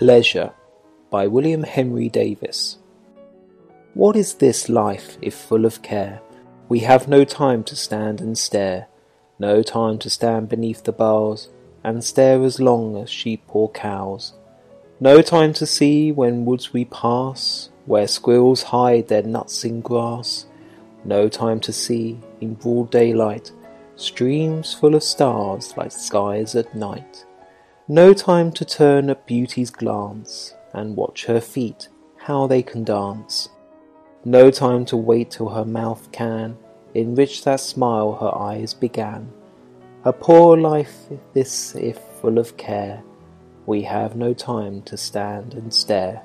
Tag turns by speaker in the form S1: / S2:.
S1: Leisure by William Henry Davies What is this life if full of care? We have no time to stand and stare, No time to stand beneath the boughs And stare as long as sheep or cows, No time to see when woods we pass Where squirrels hide their nuts in grass, No time to see, in broad daylight, Streams full of stars like skies at night. No time to turn at Beauty's glance, And watch her feet, how they can dance. No time to wait till her mouth can Enrich that smile her eyes began. A poor life this if full of care, We have no time to stand and stare.